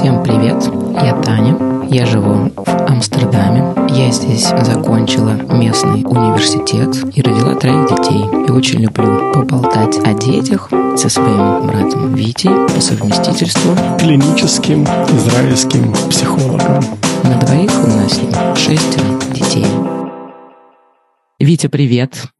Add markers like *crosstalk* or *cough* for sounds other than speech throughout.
Всем привет, я Таня. Я живу в Амстердаме. Я здесь закончила местный университет и родила троих детей. И очень люблю поболтать о детях со своим братом Витей по совместительству. Клиническим израильским психологом. На двоих у нас шестеро детей. Витя, привет.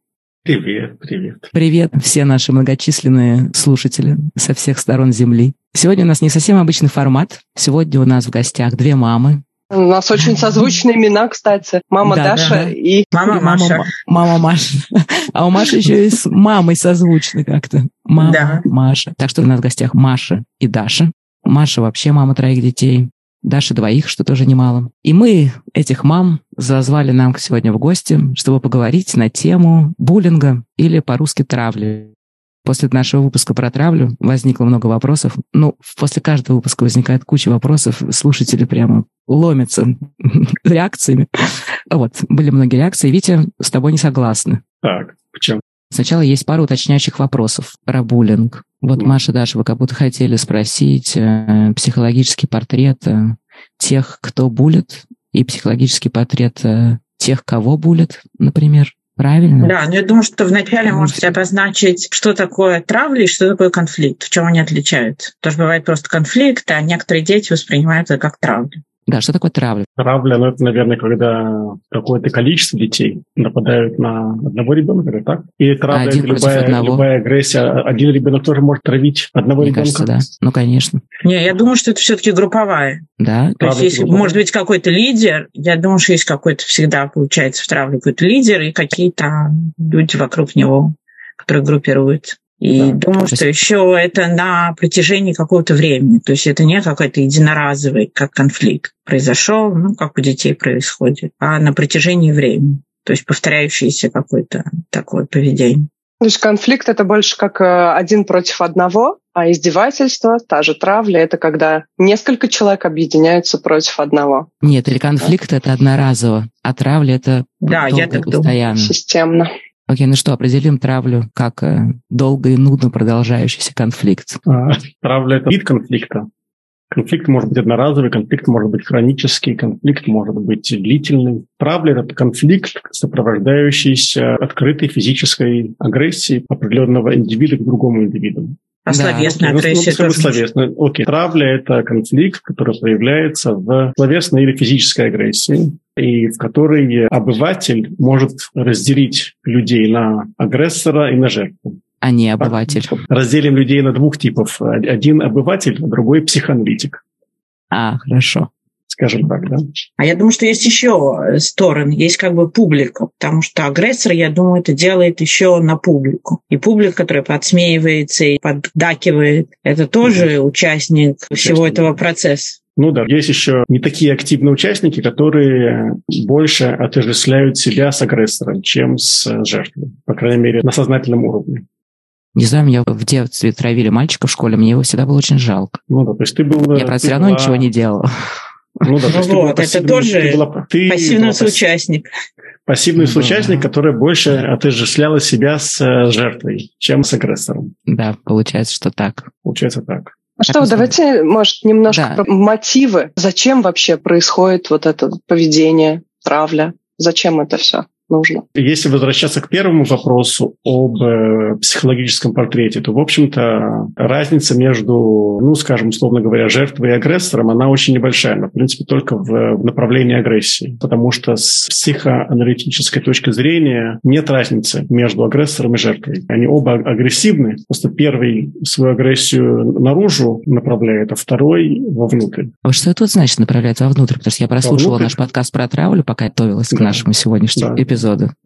Привет, привет. Привет, все наши многочисленные слушатели со всех сторон Земли. Сегодня у нас не совсем обычный формат. Сегодня у нас в гостях две мамы. У нас очень созвучные имена, кстати. Мама Да, Даша да, да. и... Мама И Маша. Мама, мама Маша. *laughs* А у Маши еще и с мамой созвучно как-то. Мама Да. Маша. Так что у нас в гостях Маша и Даша. Маша вообще мама троих детей. Даша двоих, что тоже немало. И мы этих мам зазвали нам сегодня в гости, чтобы поговорить на тему буллинга или по-русски травли. После нашего выпуска про травлю возникло много вопросов. Ну, после каждого выпуска возникает куча вопросов. Слушатели прямо ломятся *laughs* реакциями. Вот, были многие реакции. Витя, с тобой не согласны. Так, почему? Сначала есть пару уточняющих вопросов про буллинг. Вот, Ну. Маша, Даша, вы как будто хотели спросить э, психологический портрет э, тех, кто булит, и психологический портрет э, тех, кого булит, например. Правильно? Да, но я думаю, что вначале Ну, можете обозначить, что такое травля и что такое конфликт, в чем они отличаются. Потому что бывает просто конфликт, а некоторые дети воспринимают это как травлю. Да, что такое травля? Травля, ну, это, наверное, когда какое-то количество детей нападают на одного ребенка, или так? Или травля Один это любая, одного. любая агрессия. Один ребенок тоже может травить одного Мне ребенка. кажется, да. Ну, конечно. Не, я думаю, что это все-таки групповая. Да. То есть, если может быть какой-то лидер, я думаю, что есть какой-то всегда получается в травле какой-то лидер и какие-то люди вокруг него, которые группируются. И Да. думаю, То что еще это на протяжении какого-то времени. То есть это не какой-то единоразовый, как конфликт произошел, ну, как у детей происходит, а на протяжении времени. То есть повторяющееся какое-то такое поведение. То есть конфликт — это больше как э, один против одного, а издевательство, та же травля — это когда несколько человек объединяются против одного. Нет, или конфликт это одноразово, а травля это Да, я долго так думаю. постоянно. Системно. Окей, ну что, определим травлю как э, долго и нудно продолжающийся конфликт. А, Травля – это вид конфликта. Конфликт может быть одноразовый, конфликт может быть хронический, конфликт может быть длительный. Травля – это конфликт, сопровождающийся открытой физической агрессией определенного индивида к другому индивиду. А Да. словесная Ну, агрессия ну, тоже словесно. Окей. Травля – это конфликт, который проявляется в словесной или физической агрессии, и в которой обыватель может разделить людей на агрессора и на жертву. а не обыватель. Разделим людей на двух типов. Один обыватель, а другой психоаналитик, А, хорошо. Скажем так, да? А я думаю, что есть еще стороны, есть как бы публика, потому что агрессор, я думаю, это делает еще на публику. И публика, которая подсмеивается и поддакивает, это тоже участник всего Участник. этого процесса. Ну да, есть еще не такие активные участники, которые больше отождествляют себя с агрессором, чем с жертвой, по крайней мере, на сознательном уровне. Не знаю, меня в детстве травили мальчика в школе, мне его всегда было очень жалко. Ну да, то есть ты был... Я, правда, ты все равно была- ничего не делал. Ну да, то есть ты Вот, была это тоже ты была- ты Пассивный была соучастник. Пассивный Да. соучастник, который больше отождествляла себя с э, жертвой, чем с агрессором. Да, получается, что так. Получается так. Ну что, давайте, может, немножко Да. про мотивы. Зачем вообще происходит вот это поведение, травля? Зачем это все нужно? Если возвращаться к первому вопросу об э, психологическом портрете, то, в общем-то, разница между, ну, скажем, условно говоря, жертвой и агрессором, она очень небольшая, но, в принципе, только в, в направлении агрессии. Потому что с психоаналитической точки зрения нет разницы между агрессором и жертвой. Они оба агрессивны, просто первый свою агрессию наружу направляет, а второй вовнутрь. А вот что это вот значит направлять вовнутрь? Потому что я прослушивала Вовнутрь? наш подкаст про травлю, пока готовилась к Да. нашему сегодняшнему Да. эпизоду.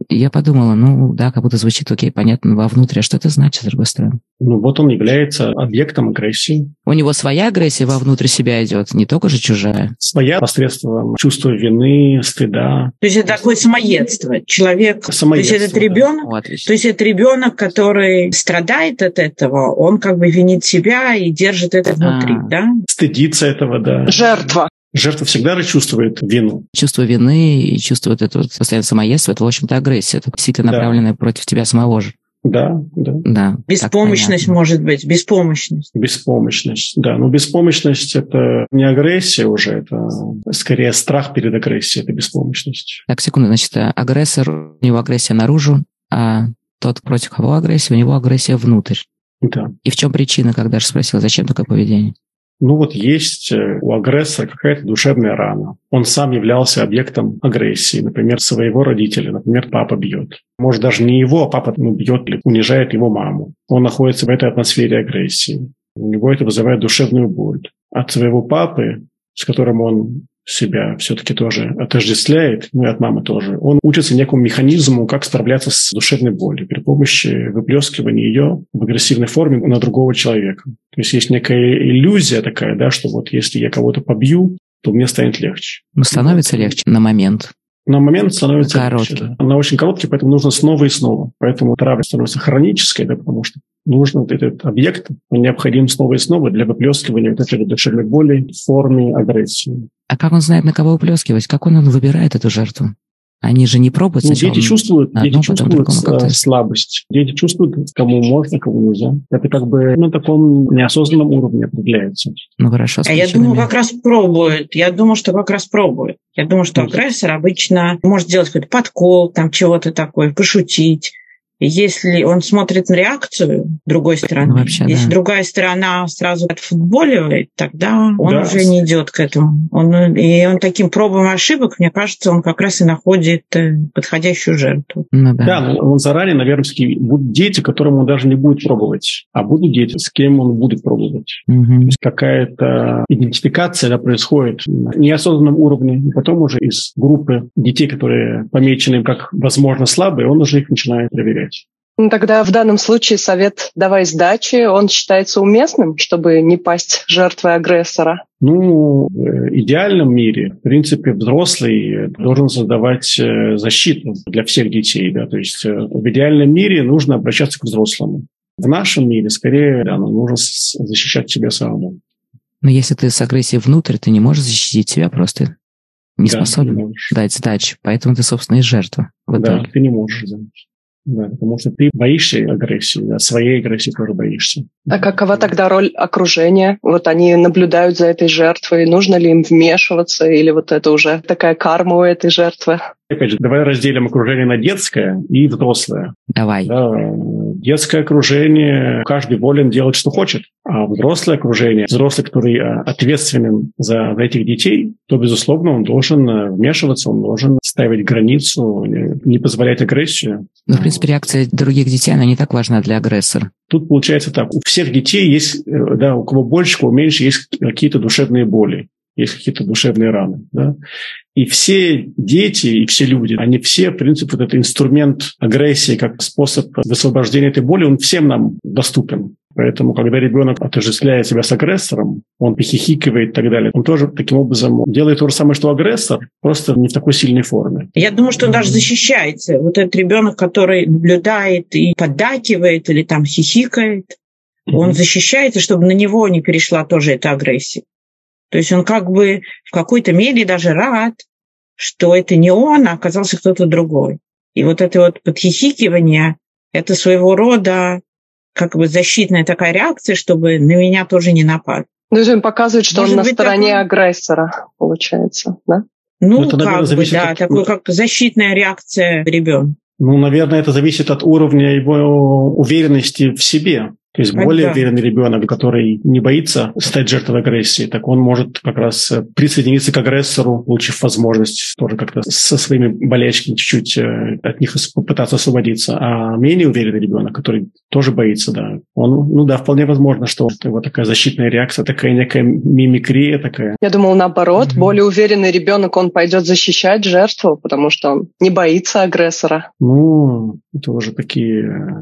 И я подумала, ну да, как будто звучит окей, понятно, вовнутрь. А что это значит, с другой стороны? Ну, вот он является объектом агрессии. У него своя агрессия вовнутрь себя идет, не только же чужая. Своя посредством чувства вины, стыда, То есть это такое самоедство. Человек, то есть самоедство. этот да. ребенок, О, отлично. то есть это ребенок, который страдает от этого, он как бы винит себя и держит это внутри, А. да? Стыдиться этого, да. Жертва. Жертва всегда чувствует вину. Чувство вины и чувство вот это вот постоянное самоедство, это, в общем-то, агрессия. Это действительно Да. направленная против тебя самого же. Да, да. Да. Беспомощность может быть, беспомощность. Беспомощность, да. Но беспомощность – это не агрессия уже, это скорее страх перед агрессией, это беспомощность. Так, секунду, значит, агрессор, у него агрессия наружу, а тот против кого агрессия, у него агрессия внутрь. Да. И в чем причина, когда же спросил, зачем такое поведение? Ну вот есть э, у агрессора какая-то душевная рана. Он сам являлся объектом агрессии, например, своего родителя. Например, папа бьет. Может, даже не его, а папа ну, бьет или унижает его маму. Он находится в этой атмосфере агрессии. У него это вызывает душевную боль. От своего папы, с которым он себя все-таки тоже отождествляет, ну и от мамы тоже, он учится некому механизму, как справляться с душевной болью при помощи выплескивания ее в агрессивной форме на другого человека. То есть есть некая иллюзия такая, да, что вот если я кого-то побью, то мне станет легче. Ну, становится легче на момент. На момент становится короткий. легче. Да. Она очень короткий, поэтому нужно снова и снова. Поэтому травля становится хронической, да, потому что нужно вот этот объект, он необходим снова и снова для выплескивания вот этой душевной боли в форме агрессии. А как он знает, на кого выплескивать? Как он, он выбирает эту жертву? Они же не пробуют ну, сначала. Дети чувствуют, на дети одном, чувствуют другому как-то. слабость. Дети чувствуют, кому можно, кому нельзя. Это как бы на таком неосознанном уровне определяется. Ну хорошо. А я думаю, как раз пробуют. Я думаю, что как раз пробуют. Я думаю, что агрессор обычно может сделать какой-то подкол, там чего-то такое, пошутить. Если он смотрит на реакцию другой стороны, Ну, вообще, если да. другая сторона сразу отфутболивает, тогда он Да. уже не идет к этому. Он, и он таким пробом ошибок, мне кажется, он как раз и находит э, подходящую жертву. Ну да. Да, но он заранее, наверное, все-таки будут дети, которым он даже не будет пробовать, а будут дети, с кем он будет пробовать. Мгм. То есть какая-то идентификация да, происходит на неосознанном уровне, и потом уже из группы детей, которые помечены как, возможно, слабые, он уже их начинает проверять. Ну, Тогда в данном случае совет «давай сдачи», он считается уместным, чтобы не пасть жертвой агрессора? Ну, в идеальном мире, в принципе, взрослый должен создавать э, защиту для всех детей. Да? То есть э, в идеальном мире нужно обращаться к взрослому. В нашем мире, скорее, да, ну, нужно защищать себя самому. Но если ты с агрессией внутрь, ты не можешь защитить себя просто. Не Да, способен не можешь. дать сдачи. Поэтому ты, собственно, и жертва в Да, итоге. ты не можешь. Да. Да, потому что ты боишься агрессии, да, своей агрессии тоже боишься. А какова тогда роль окружения? Вот они наблюдают за этой жертвой. Нужно ли им вмешиваться? Или вот это уже такая карма у этой жертвы? Опять же, давай разделим окружение на детское и взрослое. Давай. Да, детское окружение, каждый волен делать, что хочет. А взрослое окружение, взрослый, который э, ответственен за этих детей, то, безусловно, он должен э, вмешиваться, он должен ставить границу, не- позволять агрессию. Ну, в принципе, реакция других детей, она не так важна для агрессора. Тут получается так, у всех детей есть, э, да, у кого больше, у кого меньше, есть какие-то душевные боли, есть какие-то душевные раны, да. И все дети, и все люди, они все, в принципе, вот этот инструмент агрессии как способ высвобождения этой боли, он всем нам доступен. Поэтому, когда ребенок отождествляет себя с агрессором, он пихихикивает и так далее, он тоже таким образом делает то же самое, что агрессор, просто не в такой сильной форме. Я думаю, что он даже защищается. Вот этот ребенок, который наблюдает и поддакивает или там хихикает, он защищается, чтобы на него не перешла тоже эта агрессия. То есть он как бы в какой-то мере даже рад, что это не он, а оказался кто-то другой. И вот это вот подхихикивание – это своего рода как бы защитная такая реакция, чтобы на меня тоже не напали. То есть он показывает, что Может он на быть, стороне такой- агрессора, получается, да? Ну, Это, наверное, как бы, да, от- такой как защитная реакция ребенка. Ну, наверное, это зависит от уровня его уверенности в себе. То есть более уверенный ребенок, который не боится стать жертвой агрессии, так он может как раз э, присоединиться к агрессору, получив возможность тоже как-то со своими болячками чуть-чуть э, от них попытаться освободиться. А менее уверенный ребенок, который тоже боится, да, он, ну да, вполне возможно, что его такая защитная реакция, такая некая мимикрия такая. Я думал, наоборот, Мгм. более уверенный ребенок, он пойдет защищать жертву, потому что он не боится агрессора. Ну, это уже такие...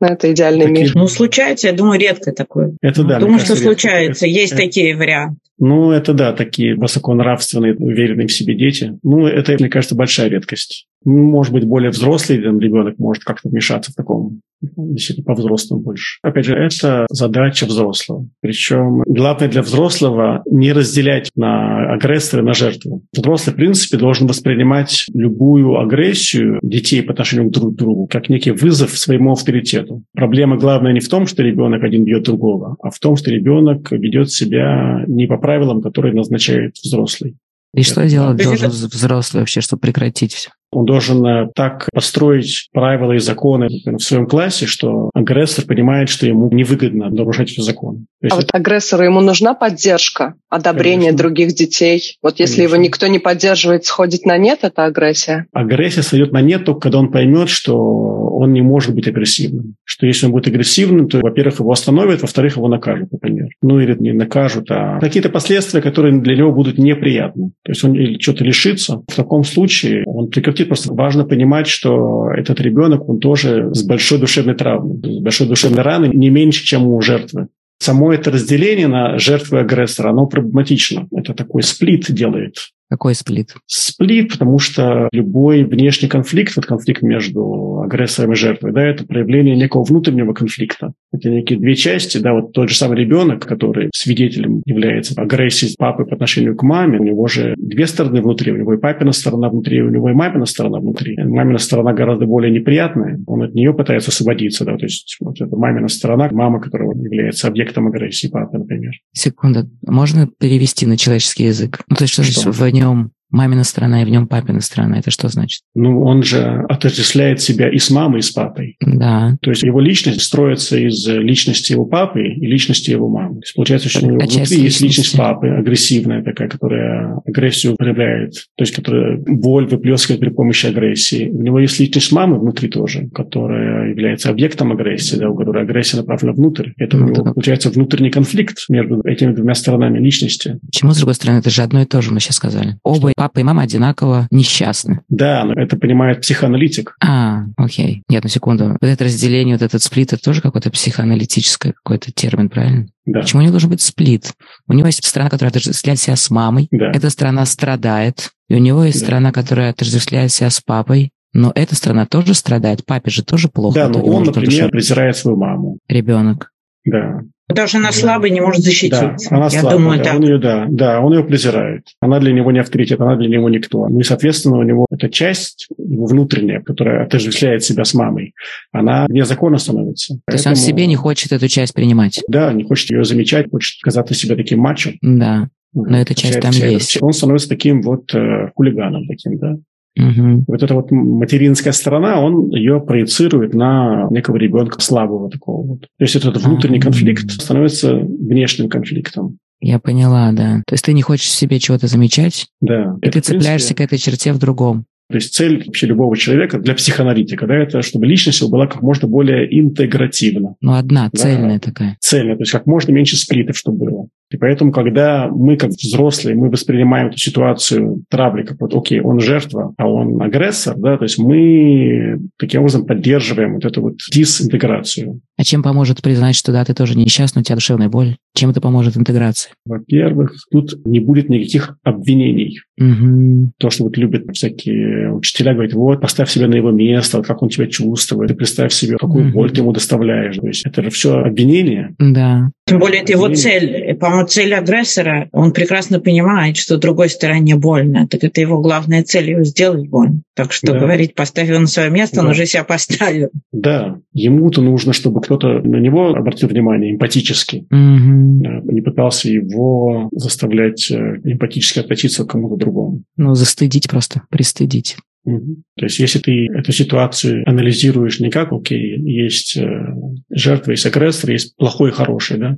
Но это идеальный Такие- мир. Ну, случается, я думаю, редко такое. Это да. Думаю, что кажется, редко. случается. Есть Это- такие варианты. Ну, это да, такие высоконравственные, уверенные в себе дети. Ну, это, мне кажется, большая редкость. Может быть, более взрослый там, ребенок может как-то вмешаться в таком действительно по-взрослому больше. Опять же, это задача взрослого. Причем главное для взрослого не разделять на агрессора и на жертву. Взрослый, в принципе, должен воспринимать любую агрессию детей по отношению друг к другу как некий вызов своему авторитету. Проблема главная не в том, что ребенок один бьет другого, а в том, что ребенок ведет себя не по правилам, которые назначает взрослый. И что делать должен взрослый вообще, чтобы прекратить все? Он должен э, так построить правила и законы в своем классе, что агрессор понимает, что ему невыгодно нарушать эти законы. а вот агрессору ему нужна поддержка, одобрение Конечно. других детей. Вот если Конечно. его никто не поддерживает, сходит на нет, это агрессия? Агрессия сойдет на нет только когда он поймет, что он не может быть агрессивным. Что если он будет агрессивным, то, во-первых, его остановят, во-вторых, его накажут, например. Ну или не накажут, а какие-то последствия, которые для него будут неприятны. То есть он или что-то лишится. В таком случае он прекратит просто важно понимать, что этот ребенок, он тоже с большой душевной травмой, с большой душевной раной, не меньше, чем у жертвы. Само это разделение на жертву и агрессора, оно проблематично. Это такой сплит делает какой сплит? Сплит, потому что любой внешний конфликт, вот конфликт между агрессором и жертвой, да, это проявление некого внутреннего конфликта. Это некие две части, да, вот тот же самый ребенок, который свидетелем является агрессии папы по отношению к маме, у него же две стороны внутри, у него и папина сторона внутри, у него и мамина сторона внутри. Мамина сторона гораздо более неприятная, он от нее пытается освободиться, да, то есть вот эта мамина сторона, мама, которая является объектом агрессии папы, например. Секунда, можно перевести на человеческий язык? Ну, то есть что, что? в нем мамина сторона и в нем папина сторона. Это что значит? Ну, он же отождествляет себя и с мамой, и с папой. Да. То есть его личность строится из личности его папы и личности его мамы. То есть получается, что у него внутри есть личность папы, агрессивная такая, которая агрессию проявляет, то есть которая боль выплескивает при помощи агрессии. У него есть личность мамы внутри тоже, которая является объектом агрессии, да, у которой агрессия направлена внутрь. Это ну, у него так. получается внутренний конфликт между этими двумя сторонами личности. Почему, с другой стороны, это же одно и то же, мы сейчас сказали. Оба папа и мама одинаково несчастны. Да, но это понимает психоаналитик. А, окей. Нет, на секунду. Вот это разделение, вот этот сплит, это тоже какой-то психоаналитический какой-то термин, правильно? Да. Почему у него должен быть сплит? У него есть страна, которая отождествляет себя с мамой. Да. Эта страна страдает. И у него есть да. страна, которая отождествляет себя с папой. Но эта страна тоже страдает. Папе же тоже плохо. Да, но он, например, презирает свою маму. Ребенок. Да. Что она слабая, не может защититься. Да, она Я слабая, думаю, да, так. Он ее, да, да, он ее презирает. Она для него не авторитет, она для него никто. Ну и, соответственно, у него эта часть, его внутренняя, которая отождествляет себя с мамой, она вне закона становится. То Поэтому, есть он себе не хочет эту часть принимать? Да, не хочет ее замечать, хочет казаться себе таким мачо. Да, но эта часть там есть. Он становится таким вот э, хулиганом таким, да. Угу. Вот эта вот материнская сторона, он ее проецирует на некого ребенка слабого такого вот. То есть этот внутренний конфликт становится внешним конфликтом. Я поняла, да. То есть ты не хочешь себе чего-то замечать, да. и это, ты цепляешься принципе, к этой черте в другом. То есть цель вообще любого человека для психоаналитика, да, это чтобы личность была как можно более интегративна. Ну, одна, да, цельная такая. Цельная, то есть как можно меньше сплитов, чтобы было. И поэтому, когда мы, как взрослые, мы воспринимаем эту ситуацию травли, как вот, окей, он жертва, а он агрессор, да, то есть мы таким образом поддерживаем вот эту вот дисинтеграцию. А чем поможет признать, что да, ты тоже несчастный, у тебя душевная боль? Чем это поможет интеграции? Во-первых, тут не будет никаких обвинений. Угу. То, что вот любят всякие учителя говорить, вот, поставь себя на его место, как он тебя чувствует, и представь себе, какую угу. боль ты ему доставляешь. То есть это же все обвинение. Да. Тем более это его цель. По-моему, цель агрессора, он прекрасно понимает, что другой стороне больно. Так это его главная цель, его сделать больно. Так что да. говорить, поставь его на свое место, да. он уже себя поставил. Да, ему-то нужно, чтобы кто-то на него обратил внимание эмпатически. Угу. Не пытался его заставлять э, эмпатически относиться к кому-то другому. Ну, застыдить просто, пристыдить. Угу. То есть, если ты эту ситуацию анализируешь не как, окей, есть э, жертва, есть агрессор, есть плохой и хороший, да,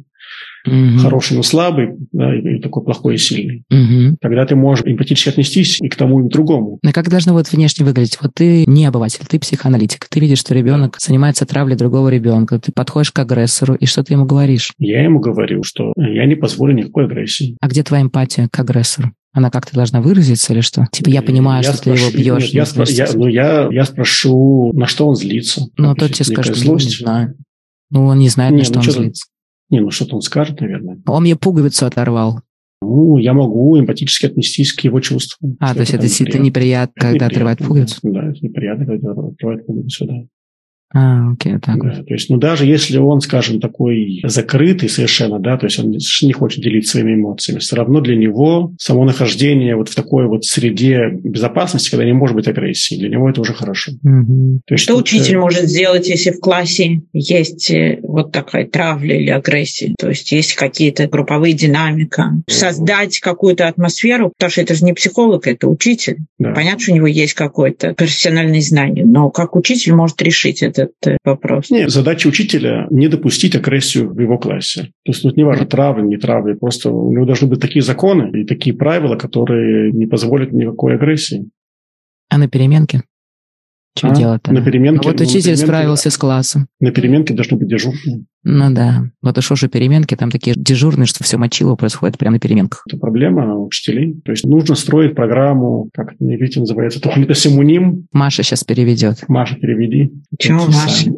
угу. хороший, но слабый, да, и такой плохой и сильный. Угу. Тогда ты можешь эмпатически отнестись и к тому, и к другому. Но как должно вот внешне выглядеть? Вот ты не обыватель, ты психоаналитик. Ты видишь, что ребенок занимается травлей другого ребенка. Ты подходишь к агрессору, и что ты ему говоришь? Я ему говорю, что я не позволю никакой агрессии. А где твоя эмпатия к агрессору? Она как-то должна выразиться или что? Типа, я понимаю, я что спрошу, ты его бьешь. Нет, я, спро- я, ну, я, я спрошу, на что он злится. Ну, тот тебе скажет, злость. не знаю. Ну, он не знает, не, на что ну, он что злится. Не, ну что-то он скажет, наверное. Он мне пуговицу оторвал. ну, я могу эмпатически отнестись к его чувствам. А, то есть это действительно неприятно, когда отрывает пуговицу? Да, это неприятно, когда отрывает пуговицу, да. А, окей, так да, То есть, ну, даже если он, скажем, такой закрытый совершенно, да, то есть он не хочет делиться своими эмоциями, все равно для него само нахождение вот в такой вот среде безопасности, когда не может быть агрессии, для него это уже хорошо. Угу. То есть, что тут... учитель может сделать, если в классе есть э, вот такая травля или агрессия? То есть есть какие-то групповые динамика, создать какую-то атмосферу, потому что это же не психолог, это учитель. Да. Понятно, что у него есть какое-то профессиональное знание, но как учитель может решить это? Этот э, вопрос? Нет, задача учителя не допустить агрессию в его классе. То есть тут не важно, травы, не травы, просто у него должны быть такие законы и такие правила, которые не позволят никакой агрессии. А на переменке? Что а? делать-то? На переменке. Ну, вот учитель справился с классом. На переменке должны быть дежурные. Ну да. Вот и что же переменки, там такие дежурные, что все мочило происходит прямо на переменках. Это проблема учителей. То есть нужно строить программу, как на иврите называется, это метасимуним. Маша сейчас переведет. Маша, переведи. Чего Маша?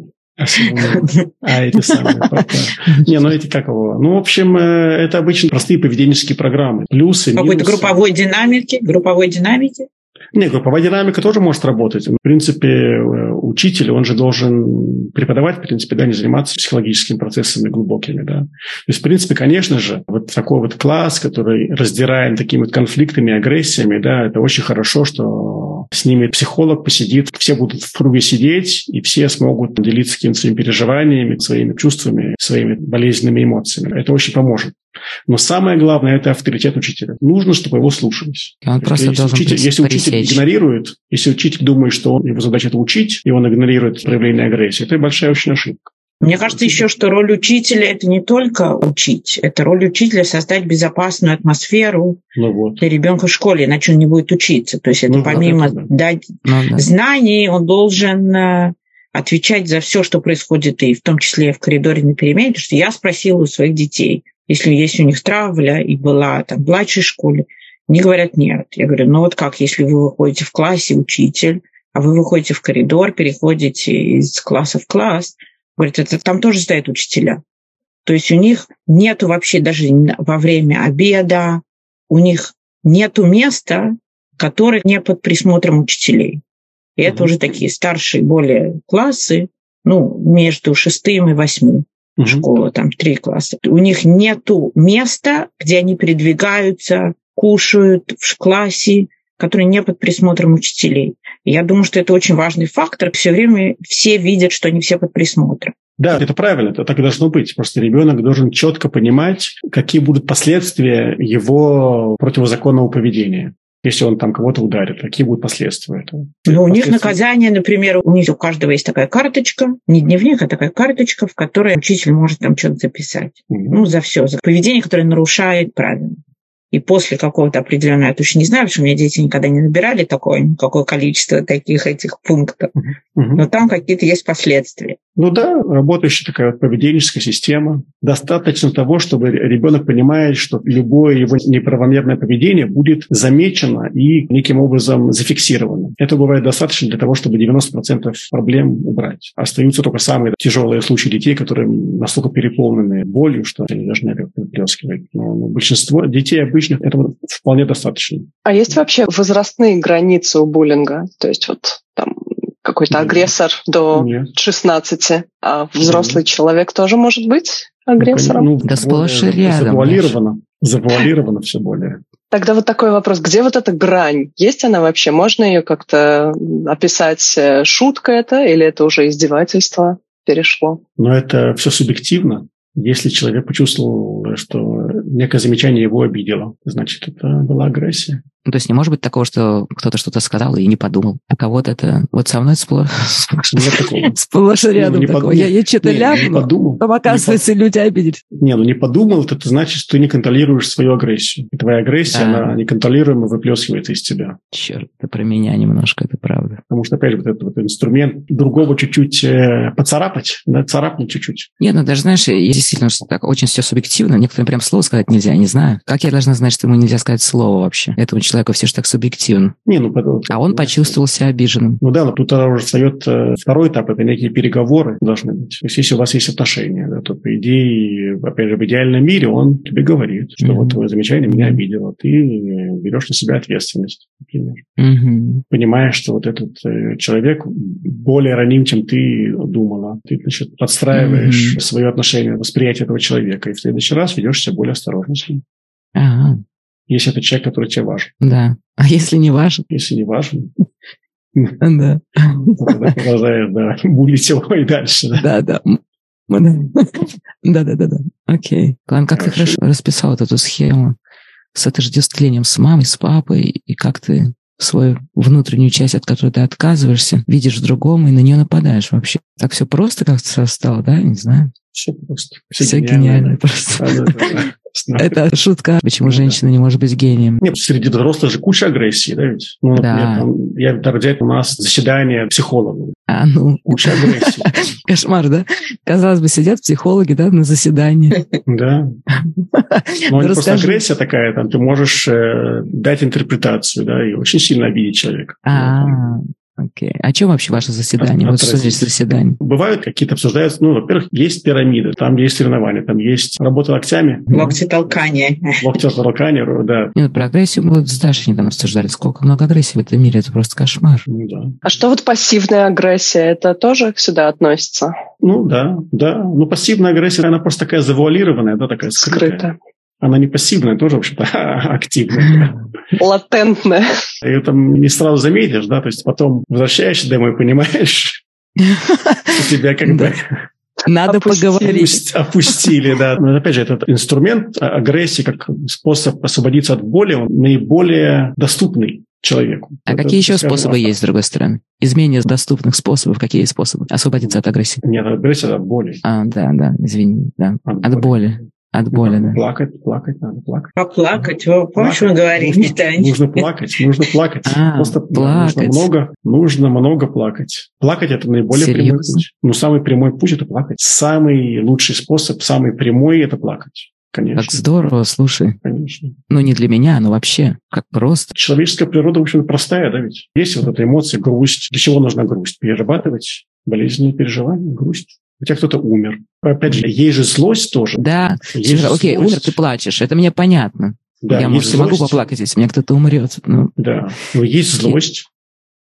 А, эти самые. *laughs* Не, ну эти как его? Ну, в общем, э, это обычно простые поведенческие программы. Плюсы, Какой-то групповой динамики, групповой динамики? Нет, групповая динамика тоже может работать. В принципе, э, учитель, он же должен преподавать, в принципе, да, не заниматься психологическими процессами глубокими, да. То есть, в принципе, конечно же, вот такой вот класс, который раздираем такими вот конфликтами, агрессиями, да, это очень хорошо, что с ними психолог посидит, все будут в круге сидеть, и все смогут делиться какими-то своими переживаниями, своими чувствами, своими болезненными эмоциями. Это очень поможет. Но самое главное – это авторитет учителя. Нужно, чтобы его слушались. Он просто если должен учитель, если учитель игнорирует, если учитель думает, что его задача – это учить, и он игнорирует проявление агрессии, это большая очень ошибка. Мне кажется еще, что роль учителя – это не только учить, это роль учителя создать безопасную атмосферу ну вот. для ребенка в школе, иначе он не будет учиться. То есть это ну, помимо да, да. дать ну, да. знаний, он должен э, отвечать за все, что происходит, и в том числе в коридоре на перемене, потому что я спросила у своих детей, если есть у них травля и была там в младшей школе, они говорят нет. Я говорю, ну вот как, если вы выходите в классе, учитель, а вы выходите в коридор, переходите из класса в класс, говорят, это там тоже стоят учителя. То есть у них нету вообще даже во время обеда, у них нету места, которое не под присмотром учителей. И это уже такие старшие более классы, ну, между шестым и восьмым угу. школа, там три класса. У них нету места, где они передвигаются, кушают в классе, который не под присмотром учителей. Я думаю, что это очень важный фактор. Все время все видят, что они все под присмотром. Да, это правильно, это так и должно быть. Просто ребенок должен четко понимать, какие будут последствия его противозаконного поведения если он там кого-то ударит? Какие будут последствия этого? Ну, у них наказание, например, у них у каждого есть такая карточка, не дневник, а такая карточка, в которой учитель может там что-то записать. Mm-hmm. Ну, за все, за поведение, которое нарушает правила и после какого-то определенного, я точно не знаю, потому что у меня дети никогда не набирали такое, какое количество таких этих пунктов, но там какие-то есть последствия. Ну да, работающая такая поведенческая система. Достаточно того, чтобы ребенок понимает, что любое его неправомерное поведение будет замечено и неким образом зафиксировано. Это бывает достаточно для того, чтобы 90% проблем убрать. Остаются только самые тяжелые случаи детей, которые настолько переполнены болью, что они должны выплескивать. Но большинство детей обычно обычных этого вполне достаточно. А есть вообще возрастные границы у буллинга? То есть вот там какой-то Нет. агрессор до Нет. 16, а взрослый Нет. человек тоже может быть агрессором? Ну, да сплошь и рядом. Завуалировано, завуалировано все более. Тогда вот такой вопрос, где вот эта грань? Есть она вообще? Можно ее как-то описать? Э, шутка это или это уже издевательство перешло? Но это все субъективно. Если человек почувствовал, что некое замечание его обидело, значит, это была агрессия. Ну, то есть не может быть такого, что кто-то что-то сказал и не подумал. А кого-то это... Вот со мной *laughs* сплошь, сплошь рядом такое. Я, я что-то ляпну, подумал, там, оказывается, люди обиделись. Не, ну не подумал, это значит, что ты не контролируешь свою агрессию. И твоя агрессия, она неконтролируемо выплескивается из тебя. Черт, это про меня немножко, это правда. Потому что, опять же, вот этот вот инструмент другого чуть-чуть э, поцарапать, да, царапнуть чуть-чуть. Нет, ну даже, знаешь, действительно, что так очень все субъективно. Некоторым прям слово сказать нельзя, не знаю. Как я должна знать, что ему нельзя сказать слово вообще? Это очень человека все же так субъективно. Не, ну, потому, а он почувствовал себя обиженным. Ну да, но тут тогда уже встает э, второй этап, это некие переговоры должны быть. То есть если у вас есть отношения, да, то по идее, опять же, в идеальном мире он тебе говорит, что mm-hmm. вот твое замечание меня обидело. Ты берешь на себя ответственность, например. Mm-hmm. Понимаешь, что вот этот э, человек более раним, чем ты думала. Ты, значит, подстраиваешь mm-hmm. свое отношение, восприятие этого человека, и в следующий раз ведешь себя более осторожно с ним. Ага. Если это человек, который тебе важен. Да. А если не важен? Если не важен, да. Продолжает, да, булить его и дальше. Да, да. Да, да, да, да. Окей. Ладно, как ты хорошо расписал эту схему с отождествлением с мамой, с папой, и как ты свою внутреннюю часть, от которой ты отказываешься, видишь в другом и на нее нападаешь вообще. Так все просто как-то стало, да? Не знаю. Все просто. Все, все гениально, гениально просто. Да, да, да. *laughs* Это шутка, почему ну, женщина не может быть гением. Нет, среди взрослых же куча агрессии, да ведь? Ну, да. Я взять у нас заседание психологов. А, ну. Куча агрессии. *laughs* Кошмар, да? Казалось бы, сидят психологи, да, на заседании. Да. *laughs* Но ну, просто агрессия такая, там, ты можешь э, дать интерпретацию, да, и очень сильно обидеть человека. А, Окей. А чем вообще ваше заседание? Вот что здесь заседание? Бывают какие-то обсуждаются, ну, во-первых, есть пирамиды, там есть соревнования, там есть работа локтями. Локтитолкание. Локтитолкание, да. Нет, про агрессию мы вот с Дашей недавно обсуждали. Сколько много агрессии в этом мире, это просто кошмар. Ну, да. А что вот пассивная агрессия, это тоже сюда относится? Ну, да, да. Ну, пассивная агрессия, она просто такая завуалированная, да, такая скрытая. Скрытая она не пассивная, тоже, в общем-то, *laughs* активная. Латентная. И это не сразу заметишь, да, то есть потом возвращаешься домой, понимаешь, *laughs* что тебя как бы... Надо поговорить. Опустили, да. Но опять же, этот инструмент агрессии как способ освободиться от боли, он наиболее доступный человеку. А это, какие еще способы есть, с другой стороны? Из менее доступных способов, какие способы освободиться от агрессии? Нет, агрессия от боли. А, да, да, извини, да. От, от боли. боли. От боли, да. Плакать, плакать, надо плакать. Поплакать, вы помнишь, мы говорили, нужно, Таня? Нужно плакать, нужно плакать. *laughs* А, Просто плакать. нужно много, нужно много плакать. Плакать – это наиболее Серьезно? прямой путь. Ну, самый прямой путь – это плакать. Самый лучший способ, самый прямой – это плакать. Конечно. Как здорово, слушай. Конечно. Ну, не для меня, но вообще, как просто. Человеческая природа, в общем, простая, да, ведь? Есть вот эта эмоция, грусть. Для чего нужна грусть? Перерабатывать болезненные переживания, грусть у тебя кто-то умер. Опять же, есть же злость тоже. Да, есть окей, злость. умер, ты плачешь, это мне понятно. Да, я, может, злость. могу поплакать, если меня кто-то умрет. Ну. Да, но есть злость.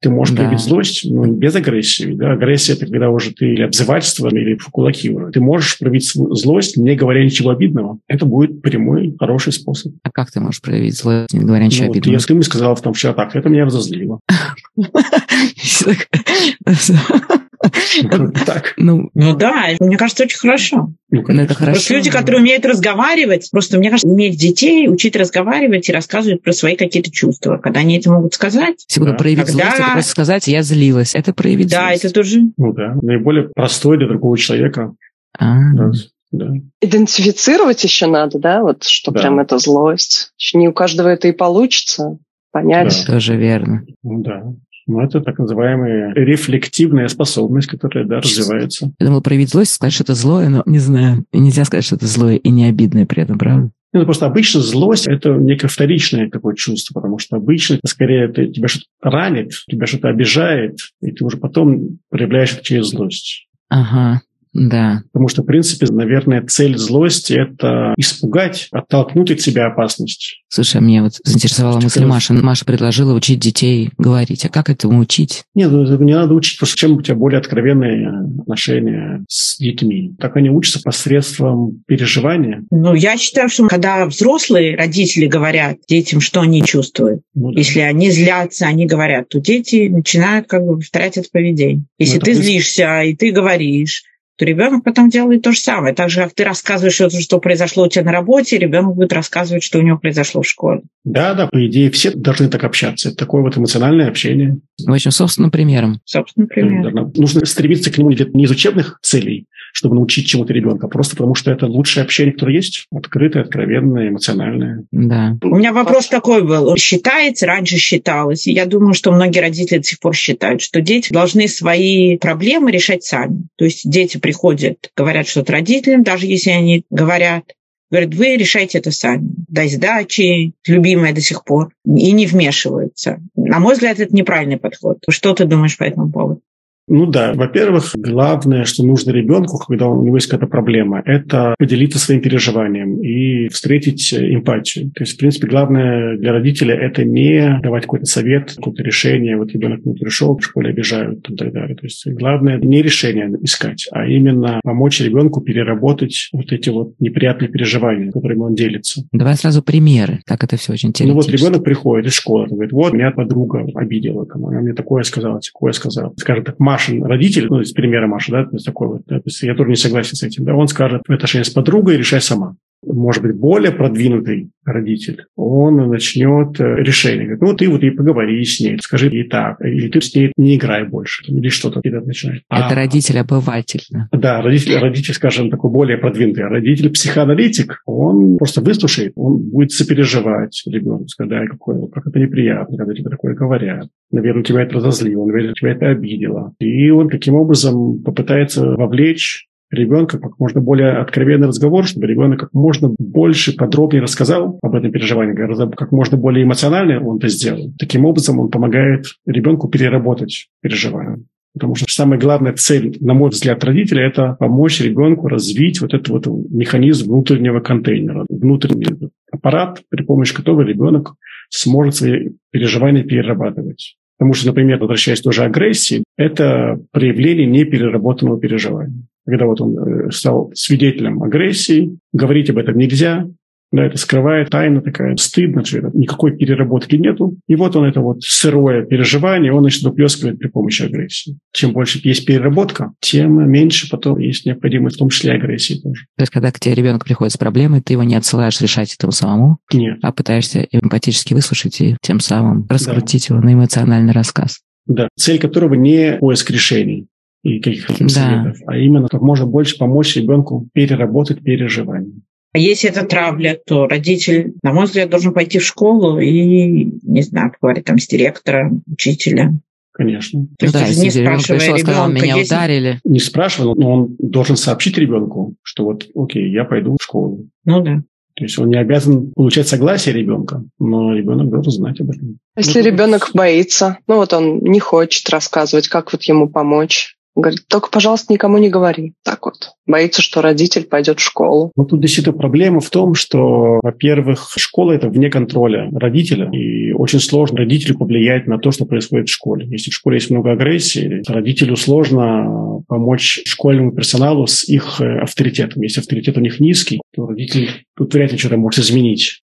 Ты можешь да. проявить злость, но без агрессии. Да? Агрессия – это когда уже ты или обзывательство, или в кулаки уже. Ты можешь проявить злость, не говоря ничего обидного. Это будет прямой, хороший способ. А как ты можешь проявить злость, не говоря ничего ну, обидного? Вот я с сказал в том вчера так, это меня разозлило. *laughs* *laughs* *laughs* Так. Ну, ну да, мне кажется, очень хорошо. Ну, это хорошо. Просто люди, которые умеют разговаривать, просто, мне кажется, уметь детей, учить разговаривать и рассказывать про свои какие-то чувства, когда они это могут сказать. Секунду, да. проявить когда... злость, это просто сказать, я злилась. Это проявить Да, злость. это тоже. Ну да, наиболее простой для другого человека. А. Да. Да. Идентифицировать еще надо, да, вот что да. прям это злость. Не у каждого это и получится понять. Да. Тоже верно. Ну да. Ну, это так называемая рефлективная способность, которая, да, развивается. Я думал, проявить злость, сказать, что это злое, но не знаю. Нельзя сказать, что это злое и не обидное при этом, правда? Ну, просто обычно злость – это некое вторичное такое чувство, потому что обычно, скорее, это тебя что-то ранит, тебя что-то обижает, и ты уже потом проявляешь это через злость. Ага. Да. Потому что, в принципе, наверное, цель злости – это испугать, оттолкнуть от себя опасность. Слушай, а мне вот заинтересовала мысль раз... Маши. Маша предложила учить детей говорить. А как этому учить? Нет, ну, не надо учить, потому что чем у тебя более откровенные отношения с детьми. Так они учатся посредством переживания. Ну, я считаю, что когда взрослые родители говорят детям, что они чувствуют, ну, да. если они злятся, они говорят, то дети начинают как бы повторять это поведение. Если ну, ты злишься, и ты говоришь, то ребенок потом делает то же самое. Так же, как ты рассказываешь, что, произошло у тебя на работе, ребенок будет рассказывать, что у него произошло в школе. Да, да, по идее, все должны так общаться. Это такое вот эмоциональное общение. В общем, собственным примером. Собственным примером. Нужно стремиться к нему не из учебных целей, чтобы научить чему-то ребенка, просто потому что это лучшее общение, которое есть. Открытое, откровенное, эмоциональное. Да. У меня вопрос такой был. Считается, раньше считалось, и я думаю, что многие родители до сих пор считают, что дети должны свои проблемы решать сами. То есть дети приходят, говорят что-то родителям, даже если они говорят, Говорят, вы решайте это сами. Дай сдачи, любимая до сих пор, и не вмешиваются. На мой взгляд, это неправильный подход. Что ты думаешь по этому поводу? Ну да, во-первых, главное, что нужно ребенку, когда у него есть какая-то проблема, это поделиться своим переживанием и встретить эмпатию. То есть, в принципе, главное для родителя это не давать какой-то совет, какое-то решение. Вот ребенок не пришел, в школе обижают и так далее. То есть, главное не решение искать, а именно помочь ребенку переработать вот эти вот неприятные переживания, которыми он делится. Давай сразу примеры, как это все очень интересно. Ну вот ребенок приходит из школы, говорит, вот меня подруга обидела, она мне такое сказала, такое сказала. Скажет так, Машин родитель, ну, из примера Маши, да, то есть такой вот, да, то есть я тоже не согласен с этим, да, он скажет, в отношении с подругой решай сама может быть, более продвинутый родитель, он начнет э, решение. Говорит, ну, ты вот и поговори с ней, скажи ей так, или ты с ней не играй больше, или что-то начинает. Это а, родитель-обыватель. Да, да родитель, родитель, скажем, такой более продвинутый. А родитель-психоаналитик, он просто выслушает, он будет сопереживать ребенку, сказать, да, какое, как это неприятно, когда тебе такое говорят. Наверное, тебя это разозлило, наверное, тебя это обидело. И он таким образом попытается вовлечь ребенка как можно более откровенный разговор, чтобы ребенок как можно больше, подробнее рассказал об этом переживании, как можно более эмоционально он это сделал. Таким образом он помогает ребенку переработать переживания. Потому что самая главная цель, на мой взгляд, родителя – это помочь ребенку развить вот этот вот механизм внутреннего контейнера, внутренний аппарат, при помощи которого ребенок сможет свои переживания перерабатывать. Потому что, например, возвращаясь тоже агрессии, это проявление непереработанного переживания когда вот он э, стал свидетелем агрессии, говорить об этом нельзя, да, это скрывает тайна такая, стыдно, что это, никакой переработки нету. И вот он это вот сырое переживание, он, значит, выплескивает при помощи агрессии. Чем больше есть переработка, тем меньше потом есть необходимость, в том числе агрессии тоже. То есть, когда к тебе ребенок приходит с проблемой, ты его не отсылаешь решать этого самому? Нет. А пытаешься эмпатически выслушать и тем самым раскрутить да. его на эмоциональный рассказ. Да, цель которого не поиск решений, и каких-то да. советов, а именно как можно больше помочь ребенку переработать переживания. А если это травля, то родитель, на мой взгляд, должен пойти в школу и, не знаю, поговорить там с директором, учителя. Конечно. То есть да, не спрашивая пришел, ребенка, сказал, меня если... ударили. Не спрашивал, но он должен сообщить ребенку, что вот, окей, я пойду в школу. Ну да. То есть он не обязан получать согласие ребенка, но ребенок должен знать об этом. Если ну, ребенок боится, ну вот он не хочет рассказывать, как вот ему помочь, Говорит, только, пожалуйста, никому не говори. Так вот. Боится, что родитель пойдет в школу. Ну, тут действительно проблема в том, что, во-первых, школа – это вне контроля родителя, и очень сложно родителю повлиять на то, что происходит в школе. Если в школе есть много агрессии, родителю сложно помочь школьному персоналу с их э, авторитетом. Если авторитет у них низкий, то родитель тут вряд ли что-то может изменить.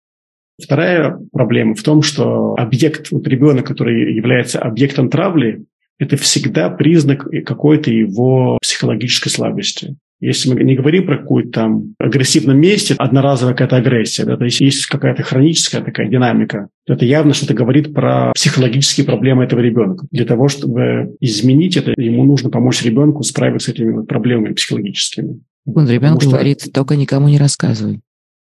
Вторая проблема в том, что объект, вот ребенок, который является объектом травли, это всегда признак какой-то его психологической слабости. Если мы не говорим про какую-то там агрессивном месте, одноразовая какая-то агрессия, да, то есть есть какая-то хроническая такая динамика, то это явно что-то говорит про психологические проблемы этого ребенка. Для того, чтобы изменить это, ему нужно помочь ребенку справиться с этими проблемами психологическими. Он ребенок что... говорит, только никому не рассказывай.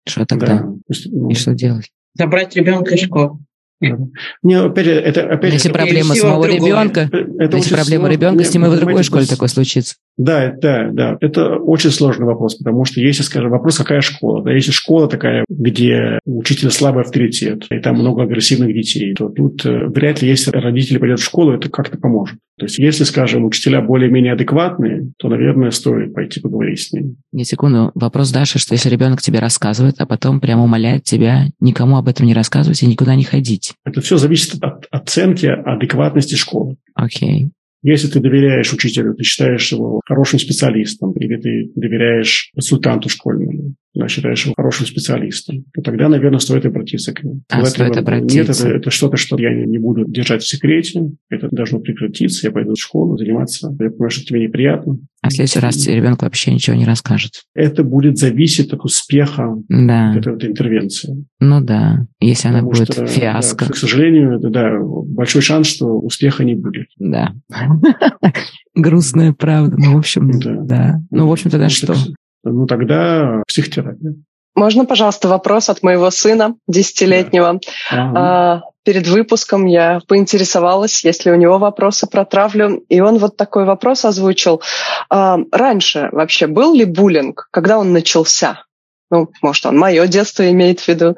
Что тогда? Да, ну... И что делать? Забрать ребенка из школы. Не, опять же, это опять Если же, проблема самого ребенка, это если проблема ребенка, с ним и в другой школе такое случится. Да, да, да. Это очень сложный вопрос, потому что если, скажем, вопрос, какая школа. Да, если школа такая, где учитель слабый авторитет, и там много агрессивных детей, то тут э, вряд ли, если родители пойдут в школу, это как-то поможет. То есть если, скажем, учителя более-менее адекватные, то, наверное, стоит пойти поговорить с ними. Не секунду. Вопрос Даши, что если ребенок тебе рассказывает, а потом прямо умоляет тебя никому об этом не рассказывать и никуда не ходить. Это все зависит от оценки адекватности школы. Окей. Если ты доверяешь учителю, ты считаешь его хорошим специалистом, или ты доверяешь консультанту школьному, да, считаешь его хорошим специалистом, то тогда, наверное, стоит обратиться к нему. А, стоит этого, обратиться. Нет, это, это что-то, что я не, не буду держать в секрете, это должно прекратиться, я пойду в школу заниматься, я понимаю, что тебе неприятно. А в следующий раз ребенок вообще ничего не расскажет. Это будет зависеть от успеха да. этой, этой интервенции. Ну да, если она будет что, фиаско. Да, к сожалению, это, да, большой шанс, что успеха не будет. Да. *laughs* Грустная правда. Ну, в общем, да. Ну, в общем, тогда что? ну тогда психотерапия. Можно, пожалуйста, вопрос от моего сына, десятилетнего. Да. Ага. Перед выпуском я поинтересовалась, есть ли у него вопросы про травлю, и он вот такой вопрос озвучил. А, раньше вообще был ли буллинг, когда он начался? Ну, может, он мое детство имеет в виду.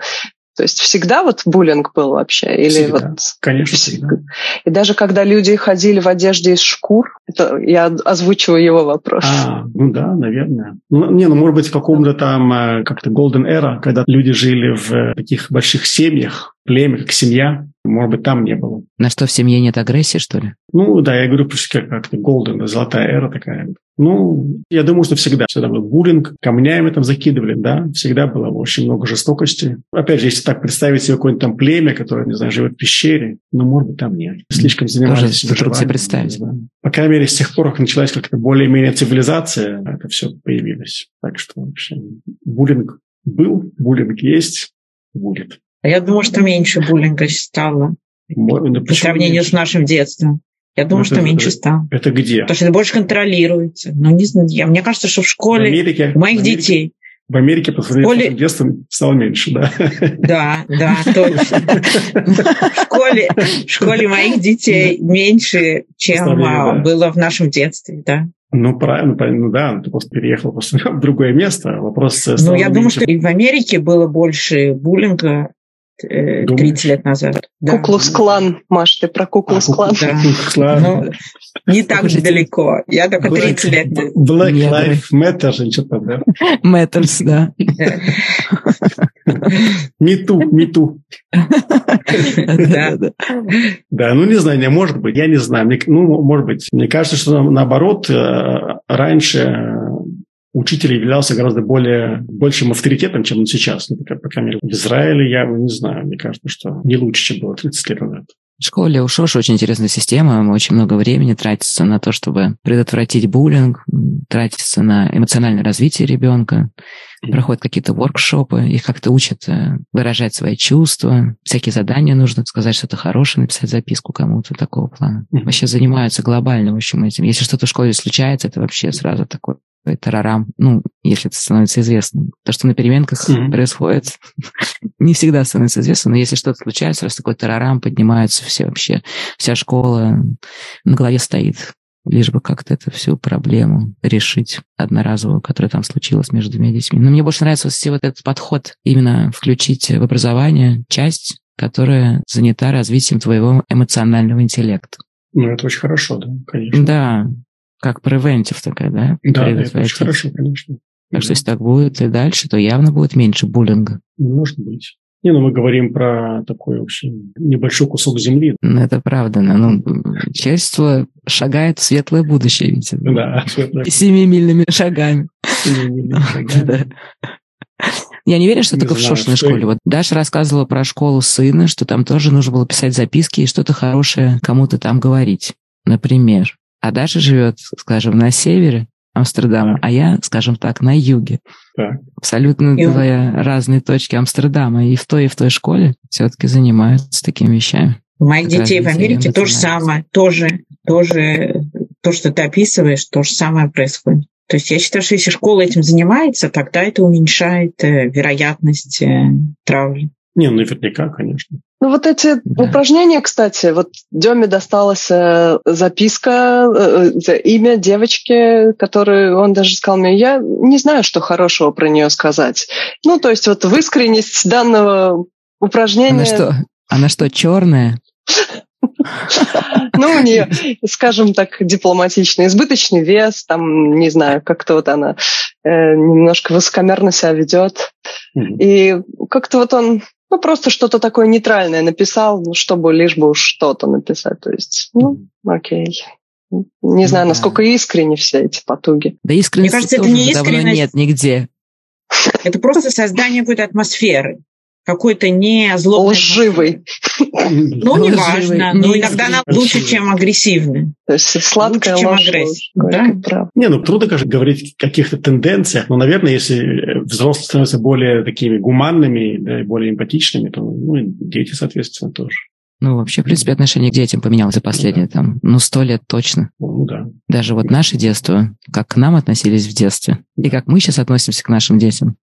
То есть всегда вот буллинг был вообще? Или всегда. вот... Конечно, всегда. И даже когда люди ходили в одежде из шкур, это я озвучиваю его вопрос. А, ну да, наверное. Ну, не, ну, может быть, в каком-то там э, как-то golden era, когда люди жили в таких больших семьях, племя, как семья, может быть, там не было. На что в семье нет агрессии, что ли? Ну, да, я говорю, как, как-то golden, золотая эра такая. Ну, я думаю, что всегда, всегда был буллинг, камнями там закидывали, да, всегда было очень много жестокости. Опять же, если так представить себе какое-нибудь там племя, которое, не знаю, живет в пещере, ну, может быть, там нет. Слишком занимались Тоже себе представить. Да. По крайней мере, с тех пор, как началась как-то более-менее цивилизация, это все появилось. Так что вообще буллинг был, буллинг есть, будет. А я думаю, что меньше буллинга стало. Ну, по сравнению меньше? с нашим детством. Я думаю, это, что меньше стало. Это где? Потому что это больше контролируется. Ну, не знаю, я, мне кажется, что в школе в Америке, у моих в Америке, детей. В Америке по сравнению школе... с детством стало меньше, да? Да, да, точно. В школе, в школе моих детей меньше, чем было в нашем детстве, да. Ну, правильно, ну да, ты просто переехал просто *laughs* в другое место. Вопрос Ну, я думаю, что и в Америке было больше буллинга, 30 э, лет назад. Да. Куклус-клан, Маш, ты про Куклус-клан. Да. Ну, не так же далеко. Я только 30 лет. Black Lives Matter, что-то, да? Matters, да. Мету, мету. Да. Да, ну не знаю, не может быть, я не знаю. Ну, может быть. Мне кажется, что наоборот, э, раньше учитель являлся гораздо более большим авторитетом, чем он сейчас. Ну, по, по крайней мере, в Израиле я не знаю, мне кажется, что не лучше, чем было 30 лет назад. В школе у Шоши очень интересная система, очень много времени тратится на то, чтобы предотвратить буллинг, тратится на эмоциональное развитие ребенка, проходят какие-то воркшопы, их как-то учат э, выражать свои чувства, всякие задания нужно сказать что-то хорошее, написать записку кому-то такого плана. Вообще занимаются глобально, в общем, этим. Если что-то в школе случается, это вообще сразу такой тарарам, ну, если это становится известным. То, что на переменках mm-hmm. происходит, *laughs* не всегда становится известно, но если что-то случается, раз такой тарарам, поднимаются все вообще, вся школа на голове стоит, лишь бы как-то эту всю проблему решить одноразовую, которая там случилась между двумя детьми. Но мне больше нравится все вот этот подход, именно включить в образование часть, которая занята развитием твоего эмоционального интеллекта. Ну, это очень хорошо, да, конечно. Да, как превентив такая, да? Да, это очень хорошо, конечно. Так что если так будет и дальше, то явно будет меньше буллинга. Может быть. Не, ну мы говорим про такой вообще небольшой кусок земли. Ну, это правда. Ну, человечество шагает в светлое будущее, видите. Да, светлое. Семимильными шагами. Семимильными *laughs* шагами. Я не верю, что не только знаю, в Шошиной школе. Вот Даша рассказывала про школу сына, что там тоже нужно было писать записки и что-то хорошее кому-то там говорить. Например. А Даша живет, скажем, на севере Амстердама, а я, скажем так, на юге. Так. Абсолютно и... две разные точки Амстердама. И в той, и в той школе все-таки занимаются такими вещами. У моих детей в Америке то же самое. Тоже, тоже то, что ты описываешь, то же самое происходит. То есть я считаю, что если школа этим занимается, тогда это уменьшает э, вероятность э, травли. Не, ну наверняка, конечно. Ну вот эти да. упражнения, кстати, вот Деме досталась э, записка, э, э, имя девочки, которую он даже сказал мне, я не знаю, что хорошего про нее сказать. Ну то есть вот в искренность данного упражнения... Она что, она что черная? Ну, у нее, скажем так, дипломатичный, избыточный вес, там, не знаю, как-то вот она э, немножко высокомерно себя ведет. И как-то вот он ну, просто что-то такое нейтральное написал, ну, чтобы лишь бы уж что-то написать. То есть, ну, окей. Не знаю, насколько искренне все эти потуги. Да искренне. Мне кажется, это не искренность. нет нигде. Это просто создание какой-то атмосферы какой-то не злобный. Лживый. Ну, неважно. Но иногда она лучше, чем агрессивный. То есть сладкая лучше, чем агрессия. Да? Не, ну трудно, конечно, говорить о каких-то тенденциях, но, наверное, если взрослые становятся более такими гуманными, да, более эмпатичными, то ну, дети, соответственно, тоже. Ну, вообще, в принципе, отношение к детям поменялось за последние, да. там, ну, сто лет точно. Ну, да. Даже вот наше детство, как к нам относились в детстве, и как мы сейчас относимся к нашим детям,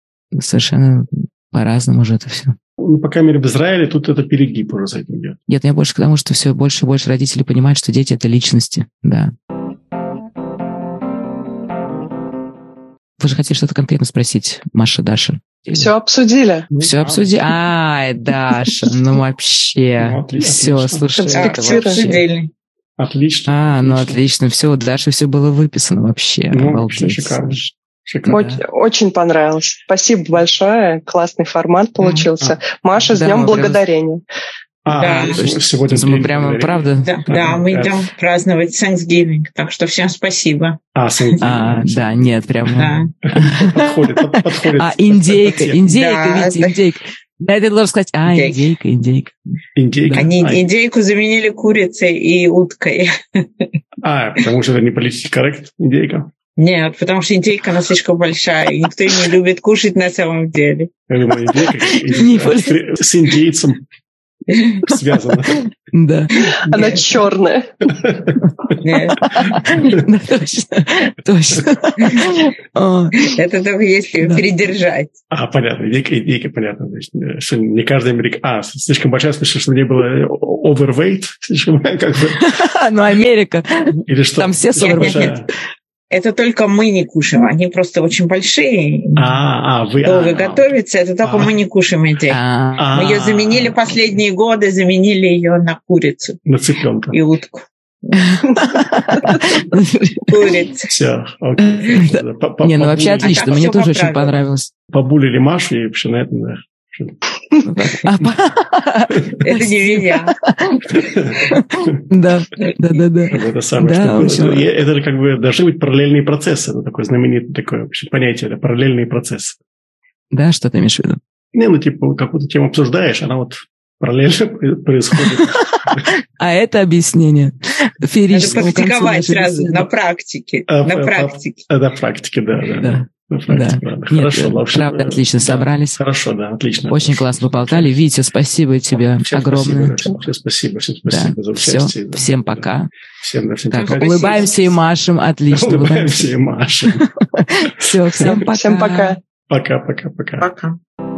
совершенно по-разному же это все. Ну, по крайней мере, в Израиле тут это перегиб уже за этим идет. Нет, я больше к тому, что все больше и больше родителей понимают, что дети — это личности, да. Вы же хотели что-то конкретно спросить, Маша, Даша? Все обсудили. Ну, Все обсудили. Ай, Даша, ну вообще. Ну, Все, слушай, это вообще... Отлично. А, ну отлично. Все, Даше все было выписано вообще. Ну, вообще шикарно. Шикарно. Очень, очень понравилось. Спасибо большое. Классный формат получился. А, Маша, с да, Днем Благодарения. А, да. сегодня мы прямо, правда? Да, да, мы идем праздновать Thanksgiving, так что всем спасибо. А, а да, нет, прямо. Да. Подходит, подходит. А, индейка, индейка, видите, индейка. Да, это должен сказать, а, индейка, индейка. Индейка. Они индейку заменили курицей и уткой. А, потому что это не политически коррект, индейка. Нет, потому что индейка, она слишком большая, и никто ее не любит кушать на самом деле. Я думаю, индейка *laughs* с индейцем связано. Да. Она черная. Точно. Точно. Это только если передержать. А, понятно. Идейка, понятно. Что не каждый американец... А, слишком большая, смысл, что не было overweight. *laughs* Слишком, как бы... *laughs* Ну, Америка. Или что? Там все с overweight. Это только мы не кушаем, они просто очень большие. А, а вы... Долго а, готовятся, это только а, мы не кушаем эти. А, мы ее заменили последние годы, заменили ее на курицу. На цыпленка. И утку. Курица. Все, Не, ну вообще отлично, мне тоже очень понравилось. Побулили Машу и вообще на этом, *laughs* это не меня. Да, да, да, да. Это самое, что это как бы должны быть параллельные процессы. Это такое знаменитое такое понятие, это параллельные процессы. Да, что ты имеешь в виду? Не, ну типа какую-то тему обсуждаешь, она вот параллельно *laughs* происходит. А это объяснение феерического Надо практиковать сразу на практике. А, на практике. На практике, да, да. Да. Хорошо, Нет, вообще, правда, отлично да. собрались. Хорошо, да, отлично. Очень классно поболтали. Витя, спасибо тебе всем огромное. Спасибо, всем спасибо, всем спасибо да. за участие. Все, да. Всем пока. Всем, да, всем так, пока. Улыбаемся и машем. Отлично. Улыбаемся и машем. *laughs* Все, всем пока. Всем пока. Пока, пока, пока. Пока.